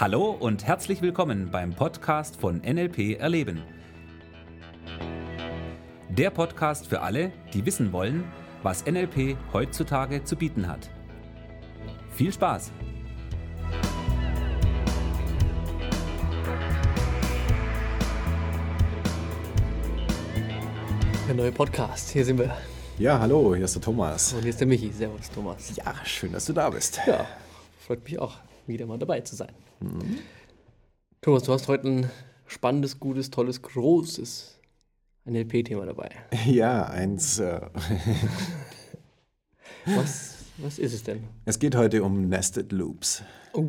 Hallo und herzlich willkommen beim Podcast von NLP Erleben. Der Podcast für alle, die wissen wollen, was NLP heutzutage zu bieten hat. Viel Spaß! Der neue Podcast, hier sind wir. Ja, hallo, hier ist der Thomas. Und hier ist der Michi. Servus, Thomas. Ja, schön, dass du da bist. Ja, freut mich auch, wieder mal dabei zu sein. Thomas, du hast heute ein spannendes, gutes, tolles, großes NLP-Thema dabei. Ja, eins. Äh, Was, was ist es denn? es geht heute um Nested Loops. Oh.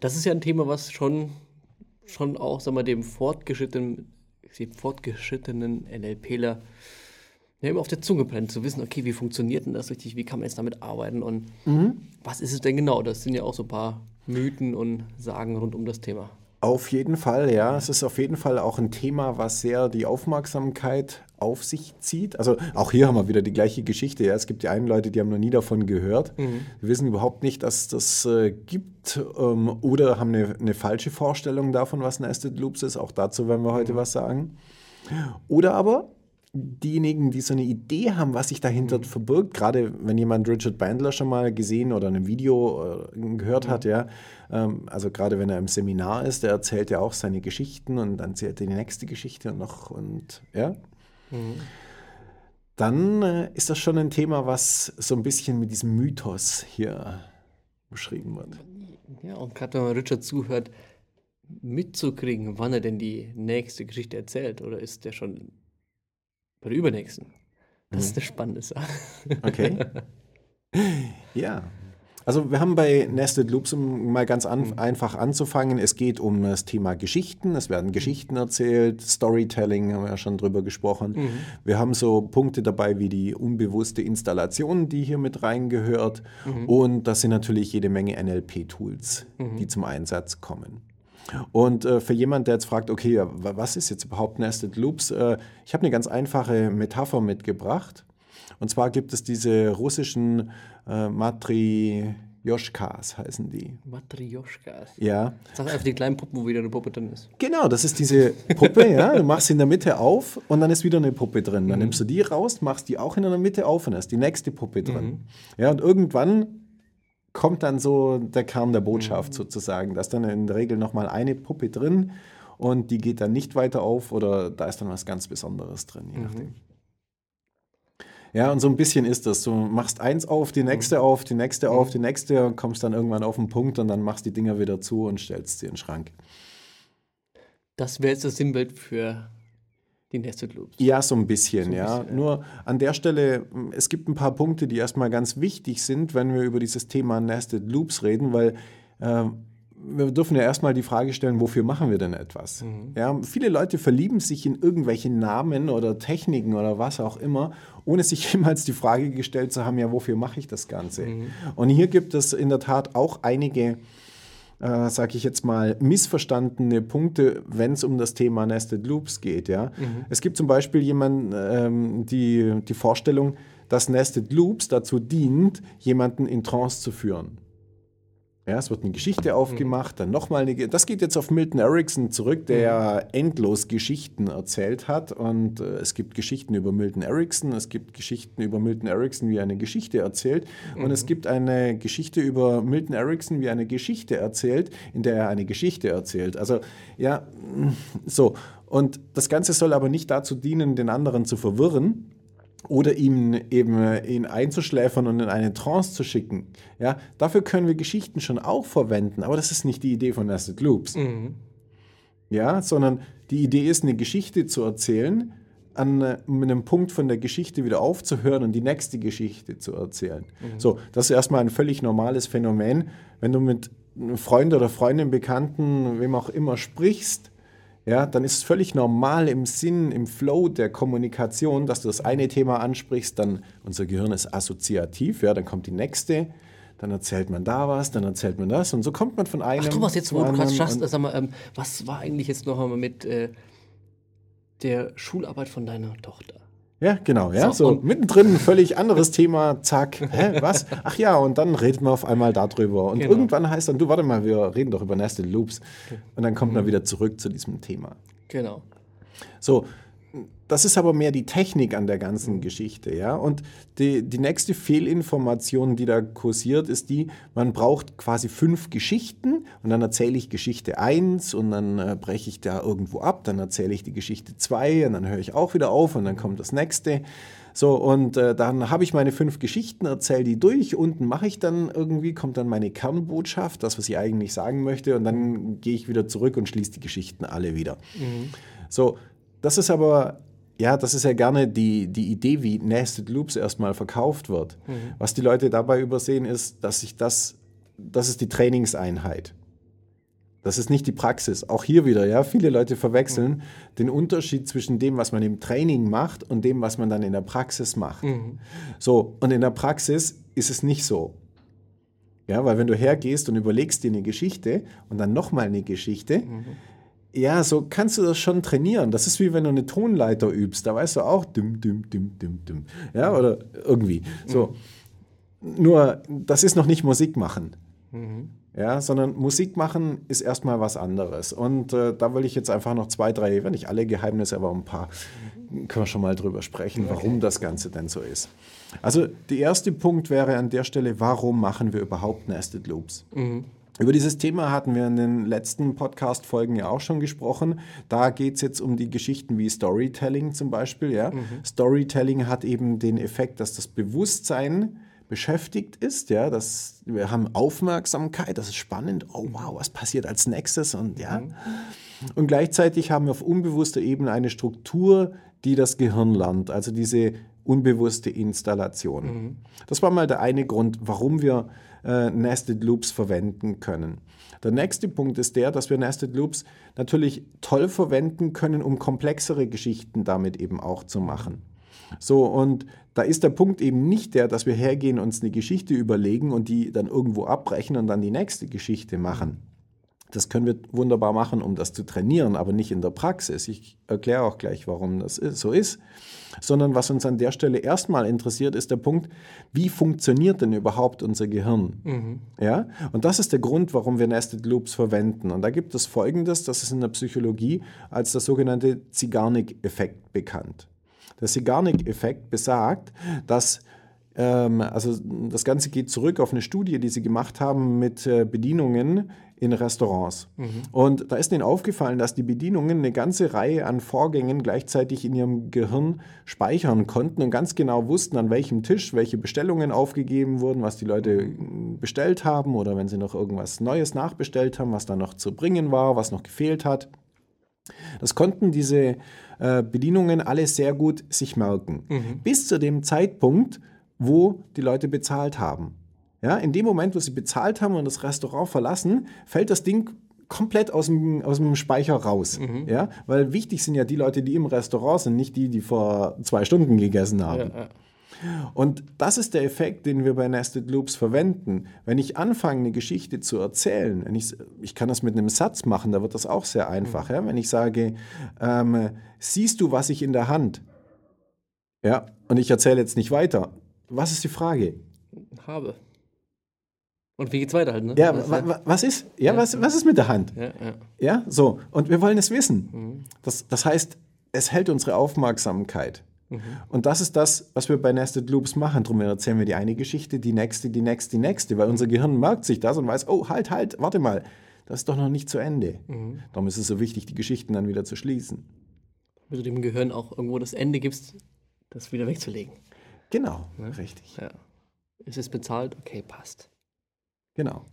Das ist ja ein Thema, was schon, schon auch, sagen wir, dem fortgeschrittenen, dem fortgeschrittenen NLPler ja, immer auf der Zunge brennt, zu wissen, okay, wie funktioniert denn das richtig, wie kann man jetzt damit arbeiten und was ist es denn genau? Das sind ja auch so ein paar Mythen und Sagen rund um das Thema. Auf jeden Fall, ja. Es ist auf jeden Fall auch ein Thema, was sehr die Aufmerksamkeit auf sich zieht. Also auch hier haben wir wieder die gleiche Geschichte. Ja. Es gibt die einen Leute, die haben noch nie davon gehört, Mhm. die wissen überhaupt nicht, dass das äh, gibt ähm, oder haben eine, eine falsche Vorstellung davon, was Nested Loops ist. Auch dazu werden wir heute was sagen. Oder aber diejenigen, die so eine Idee haben, was sich dahinter verbirgt, gerade wenn jemand Richard Bandler schon mal gesehen oder in einem Video äh, gehört hat, ja, ähm, also gerade wenn er im Seminar ist, der erzählt ja auch seine Geschichten und dann erzählt er die nächste Geschichte und noch und ja, dann äh, ist das schon ein Thema, was so ein bisschen mit diesem Mythos hier beschrieben wird. Ja, und gerade wenn man Richard zuhört, mitzukriegen, wann er denn die nächste Geschichte erzählt, oder ist der schon bei der übernächsten? Das ist eine spannende Sache. Okay. ja. Also wir haben bei Nested Loops, um mal ganz an, einfach anzufangen, es geht um das Thema Geschichten. Es werden Geschichten erzählt, Storytelling haben wir ja schon drüber gesprochen. Wir haben so Punkte dabei wie die unbewusste Installation, die hier mit reingehört. Und das sind natürlich jede Menge NLP-Tools, die zum Einsatz kommen. Und äh, für jemand, der jetzt fragt, okay, was ist jetzt überhaupt Nested Loops? Äh, ich habe eine ganz einfache Metapher mitgebracht. Und zwar gibt es diese russischen äh, Matryoshkas, heißen die. Matryoshkas. Ja, Sag einfach die kleinen Puppen, wo wieder eine Puppe drin ist. genau, das ist diese Puppe, ja. Du machst sie in der Mitte auf und dann ist wieder eine Puppe drin. Dann nimmst du die raus, machst die auch in der Mitte auf und dann ist die nächste Puppe drin. Ja, und irgendwann kommt dann so der Kern der Botschaft sozusagen. Da ist dann in der Regel nochmal eine Puppe drin und die geht dann nicht weiter auf oder da ist dann was ganz Besonderes drin, je nachdem. Ja, und so ein bisschen ist das. Du machst eins auf, die nächste auf, die nächste auf, die nächste und kommst dann irgendwann auf den Punkt und dann machst die Dinger wieder zu und stellst sie in den Schrank. Das wäre jetzt das Sinnbild für die Nested Loops. Ja, so ein bisschen, ja. bisschen. Nur an der Stelle, es gibt ein paar Punkte, die erstmal ganz wichtig sind, wenn wir über dieses Thema Nested Loops reden, weil ähm, wir dürfen ja erstmal die Frage stellen, wofür machen wir denn etwas? Ja, viele Leute verlieben sich in irgendwelche Namen oder Techniken oder was auch immer, ohne sich jemals die Frage gestellt zu haben, ja, wofür mache ich das Ganze? Und hier gibt es in der Tat auch einige äh, sage ich jetzt mal, missverstandene Punkte, wenn es um das Thema Nested Loops geht. Ja? Es gibt zum Beispiel jemanden, ähm, die, die Vorstellung, dass Nested Loops dazu dient, jemanden in Trance zu führen. Ja, es wird eine Geschichte aufgemacht, dann nochmal eine. Ge- Das geht jetzt auf Milton Erickson zurück, der ja endlos Geschichten erzählt hat. Und äh, es gibt Geschichten über Milton Erickson, es gibt Geschichten über Milton Erickson, wie er eine Geschichte erzählt. Und es gibt eine Geschichte über Milton Erickson, wie er eine Geschichte erzählt, in der er eine Geschichte erzählt. Also, ja, so. Und das Ganze soll aber nicht dazu dienen, den anderen zu verwirren, oder ihm eben ihn einzuschläfern und in eine Trance zu schicken. Ja, dafür können wir Geschichten schon auch verwenden, aber das ist nicht die Idee von Nested Loops. Ja, sondern die Idee ist, eine Geschichte zu erzählen, an einem Punkt von der Geschichte wieder aufzuhören und die nächste Geschichte zu erzählen. So, das ist erstmal ein völlig normales Phänomen. Wenn du mit einem Freund oder Freundin, Bekannten, wem auch immer sprichst, ja, dann ist es völlig normal im Sinn, im Flow der Kommunikation, dass du das eine Thema ansprichst, dann unser Gehirn ist assoziativ, ja, dann kommt die nächste, dann erzählt man da was, dann erzählt man das und so kommt man von einem Ach Thomas, jetzt wo du gerade schaffst, sag mal, ähm, was war eigentlich jetzt noch einmal mit äh, der Schularbeit von deiner Tochter? Ja, genau, ja. So, So, mittendrin ein völlig anderes Thema, zack, hä, was? Ach ja, und dann redet man auf einmal darüber. Und Genau. irgendwann heißt dann, du, warte mal, wir reden doch über Nested Loops. Und dann kommt Mhm. man wieder zurück zu diesem Thema. Genau. So, das ist aber mehr die Technik an der ganzen Geschichte, ja. Und die, die nächste Fehlinformation, die da kursiert, ist die, man braucht quasi fünf Geschichten und dann erzähle ich Geschichte 1 und dann äh, breche ich da irgendwo ab, dann erzähle ich die Geschichte 2 und dann höre ich auch wieder auf und dann kommt das nächste. So, und äh, dann habe ich meine fünf Geschichten, erzähle die durch, unten mache ich dann irgendwie, kommt dann meine Kernbotschaft, das, was ich eigentlich sagen möchte, und dann gehe ich wieder zurück und schließe die Geschichten alle wieder. So, das ist aber, ja, das ist ja gerne die, die Idee, wie Nested Loops erstmal verkauft wird. Was die Leute dabei übersehen, ist, dass sich das, das ist die Trainingseinheit. Das ist nicht die Praxis. Auch hier wieder, ja, viele Leute verwechseln den Unterschied zwischen dem, was man im Training macht und dem, was man dann in der Praxis macht. So, und in der Praxis ist es nicht so. Ja, weil wenn du hergehst und überlegst dir eine Geschichte und dann nochmal eine Geschichte, ja, so kannst du das schon trainieren. Das ist wie wenn du eine Tonleiter übst. Da weißt du auch, dim, dim, dim, dim, dim. Ja, oder irgendwie. So. Nur, das ist noch nicht Musik machen. Ja, sondern Musik machen ist erstmal was anderes. Und äh, da will ich jetzt einfach noch zwei, drei, wenn nicht alle Geheimnisse, aber ein paar, können wir schon mal drüber sprechen, warum das Ganze denn so ist. Also, der erste Punkt wäre an der Stelle, warum machen wir überhaupt Nested Loops? Über dieses Thema hatten wir in den letzten Podcast-Folgen ja auch schon gesprochen. Da geht es jetzt um die Geschichten wie Storytelling zum Beispiel. Ja? Storytelling hat eben den Effekt, dass das Bewusstsein beschäftigt ist. Ja? Das, wir haben Aufmerksamkeit, das ist spannend. Oh wow, was passiert als nächstes? Und ja. Und gleichzeitig haben wir auf unbewusster Ebene eine Struktur, die das Gehirn lernt, also diese unbewusste Installation. Das war mal der eine Grund, warum wir äh, Nested Loops verwenden können. Der nächste Punkt ist der, dass wir Nested Loops natürlich toll verwenden können, um komplexere Geschichten damit eben auch zu machen. So, und da ist der Punkt eben nicht der, dass wir hergehen, uns eine Geschichte überlegen und die dann irgendwo abbrechen und dann die nächste Geschichte machen. Das können wir wunderbar machen, um das zu trainieren, aber nicht in der Praxis. Ich erkläre auch gleich, warum das so ist. Sondern was uns an der Stelle erstmal interessiert, ist der Punkt, wie funktioniert denn überhaupt unser Gehirn? Ja? Und das ist der Grund, warum wir Nested Loops verwenden. Und da gibt es Folgendes, das ist in der Psychologie als der sogenannte Zeigarnik-Effekt bekannt. Der Zeigarnik-Effekt besagt, dass ähm, also das Ganze geht zurück auf eine Studie, die sie gemacht haben mit äh, Bedienungen in Restaurants. Und da ist ihnen aufgefallen, dass die Bedienungen eine ganze Reihe an Vorgängen gleichzeitig in ihrem Gehirn speichern konnten und ganz genau wussten, an welchem Tisch welche Bestellungen aufgegeben wurden, was die Leute äh, bestellt haben oder wenn sie noch irgendwas Neues nachbestellt haben, was da noch zu bringen war, was noch gefehlt hat. Das konnten diese äh, Bedienungen alle sehr gut sich merken. Bis zu dem Zeitpunkt, wo die Leute bezahlt haben. Ja, in dem Moment, wo sie bezahlt haben und das Restaurant verlassen, fällt das Ding komplett aus dem, aus dem Speicher raus. Ja, weil wichtig sind ja die Leute, die im Restaurant sind, nicht die, die vor zwei Stunden gegessen haben. Ja, ja. Und das ist der Effekt, den wir bei Nested Loops verwenden. Wenn ich anfange, eine Geschichte zu erzählen, ich, ich kann das mit einem Satz machen, da wird das auch sehr einfach. Ja? Wenn ich sage, ähm, siehst du, was ich in der Hand? Ja, und ich erzähle jetzt nicht weiter. Was ist die Frage? Habe. Und wie geht's weiter halt, ne? Ja, Das wa, wa, was ist? Ja, was, was ist mit der Hand? ja, ja. Ja, so. Und wir wollen es wissen. Das, das heißt, es hält unsere Aufmerksamkeit. Und das ist das, was wir bei Nested Loops machen. Drum erzählen wir die eine Geschichte, die nächste, die nächste, die nächste, weil unser Gehirn merkt sich das und weiß, oh, halt, halt, warte mal, das ist doch noch nicht zu Ende. Darum ist es so wichtig, die Geschichten dann wieder zu schließen. Wenn du dem Gehirn auch irgendwo das Ende gibst, das wieder wegzulegen. Genau, richtig. Ja. Ist es bezahlt? Okay, passt. Genau.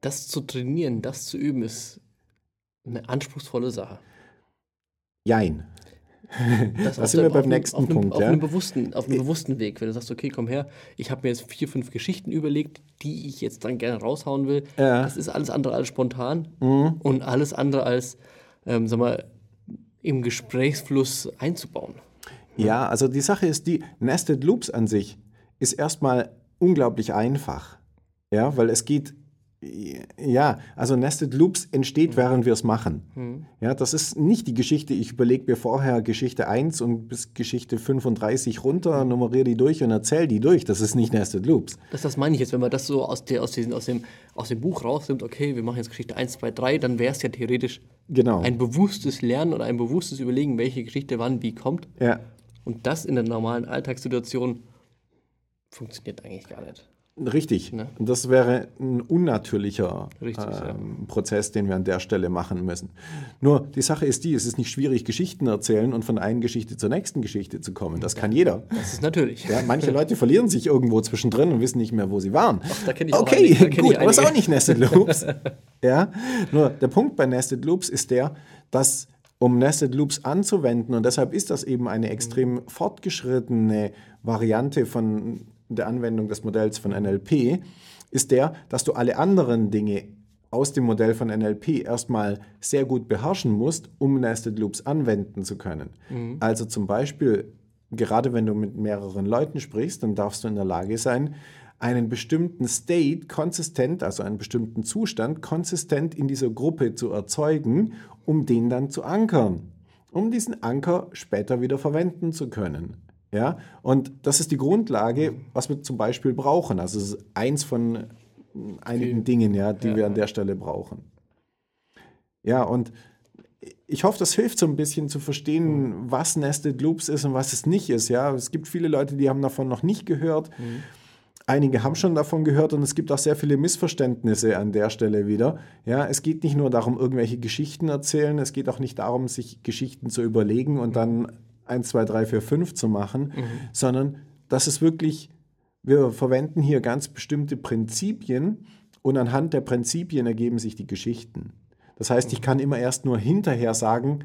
Das zu trainieren, das zu üben, ist eine anspruchsvolle Sache. Jein. Das Da auf sind wir beim auf einem- nächsten auf einem, Punkt, Auf ja. einem bewussten, auf einem bewussten Weg. Wenn du sagst, okay, komm her, ich habe mir jetzt vier, fünf Geschichten überlegt, die ich jetzt dann gerne raushauen will. Ja. Mhm. Das ist alles andere als spontan und alles andere als, ähm, sag mal, im Gesprächsfluss einzubauen. Ja, also die Sache ist die, Nested Loops an sich ist erstmal unglaublich einfach. Ja, weil es geht Ja, also Nested Loops entsteht, während wir es machen. Ja, das ist nicht die Geschichte, ich überlege mir vorher Geschichte 1 und bis Geschichte 35 runter, nummeriere die durch und erzähle die durch. Das ist nicht Nested Loops. Das, das meine ich jetzt, wenn man das so aus, der, aus, diesen, aus, dem, aus dem Buch rausnimmt, okay, wir machen jetzt Geschichte 1, 2, 3, dann wäre es ja theoretisch Genau. ein bewusstes Lernen oder ein bewusstes Überlegen, welche Geschichte wann wie kommt. Ja, Und das in der normalen Alltagssituation funktioniert eigentlich gar nicht. richtig. Ne? Das wäre ein unnatürlicher Richtig, ja. ähm, Prozess, den wir an der Stelle machen müssen. Nur die Sache ist die, es ist nicht schwierig, Geschichten erzählen und von einer Geschichte zur nächsten Geschichte zu kommen. Das kann jeder. Das ist natürlich. Ja, manche Leute verlieren sich irgendwo zwischendrin und wissen nicht mehr, wo sie waren. da kenn ich auch okay, gut, aber ist einige. auch nicht Nested Loops. ja, nur der Punkt bei Nested Loops ist der, dass um Nested Loops anzuwenden, und deshalb ist das eben eine extrem fortgeschrittene Variante von der Anwendung des Modells von NLP, ist der, dass du alle anderen Dinge aus dem Modell von NLP erstmal sehr gut beherrschen musst, um Nested Loops anwenden zu können. Also zum Beispiel, gerade wenn du mit mehreren Leuten sprichst, dann darfst du in der Lage sein, einen bestimmten State konsistent, also einen bestimmten Zustand konsistent in dieser Gruppe zu erzeugen, um den dann zu ankern, um diesen Anker später wieder verwenden zu können. Ja, und das ist die Grundlage, was wir zum Beispiel brauchen. Also es ist eins von einigen Dingen, ja, die Ja, wir an der Stelle brauchen. Ja, und ich hoffe, das hilft so ein bisschen zu verstehen, was Nested Loops ist und was es nicht ist. Ja, es gibt viele Leute, die haben davon noch nicht gehört. Einige haben schon davon gehört und es gibt auch sehr viele Missverständnisse an der Stelle wieder. Ja, es geht nicht nur darum, irgendwelche Geschichten erzählen, es geht auch nicht darum, sich Geschichten zu überlegen und dann 1, 2, 3, 4, 5 zu machen, sondern das ist wirklich, wir verwenden hier ganz bestimmte Prinzipien und anhand der Prinzipien ergeben sich die Geschichten. Das heißt, ich kann immer erst nur hinterher sagen,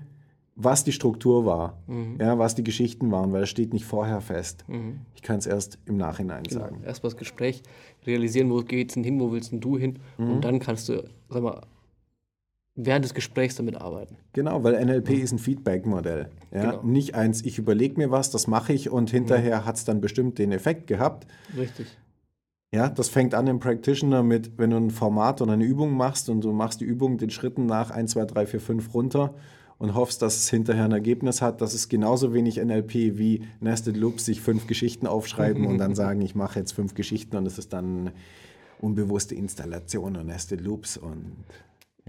was die Struktur war, ja, was die Geschichten waren, weil es steht nicht vorher fest. Ich kann es erst im Nachhinein sagen. Erstmal das Gespräch realisieren, wo geht's denn hin, wo willst denn du hin? Mhm. Und dann kannst du, sag mal, während des Gesprächs damit arbeiten. Genau, weil NLP ist ein Feedback-Modell. Ja? Genau. Nicht eins, ich überlege mir was, das mache ich und hinterher hat es dann bestimmt den Effekt gehabt. Richtig. Ja, das fängt an im Practitioner mit, wenn du ein Format oder eine Übung machst und du machst die Übung den Schritten nach 1, 2, 3, 4, 5 runter und hoffst, dass es hinterher ein Ergebnis hat. Das ist genauso wenig NLP wie Nested Loops, sich fünf Geschichten aufschreiben und dann sagen, ich mache jetzt fünf Geschichten und es ist dann unbewusste Installation und Nested Loops und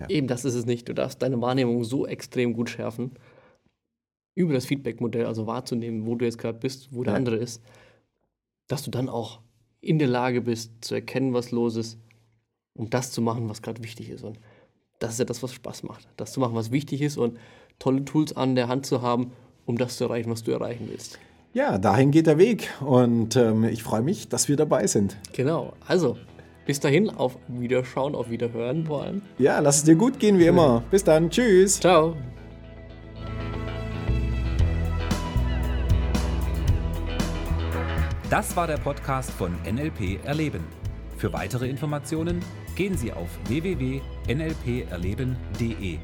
Eben, das ist es nicht. Du darfst deine Wahrnehmung so extrem gut schärfen, über das Feedback-Modell, also wahrzunehmen, wo du jetzt gerade bist, wo der Ja. andere ist, dass du dann auch in der Lage bist, zu erkennen, was los ist und das zu machen, was gerade wichtig ist. Und das ist ja das, was Spaß macht. Das zu machen, was wichtig ist und tolle Tools an der Hand zu haben, um das zu erreichen, was du erreichen willst. Ja, dahin geht der Weg und ähm, ich freue mich, dass wir dabei sind. Genau. Also, bis dahin, auf Wiederschauen, auf Wiederhören vor allem. Ja, lass es dir gut gehen wie immer. Bis dann, tschüss. Ciao. Das war der Podcast von NLP Erleben. Für weitere Informationen gehen Sie auf www.nlperleben.de.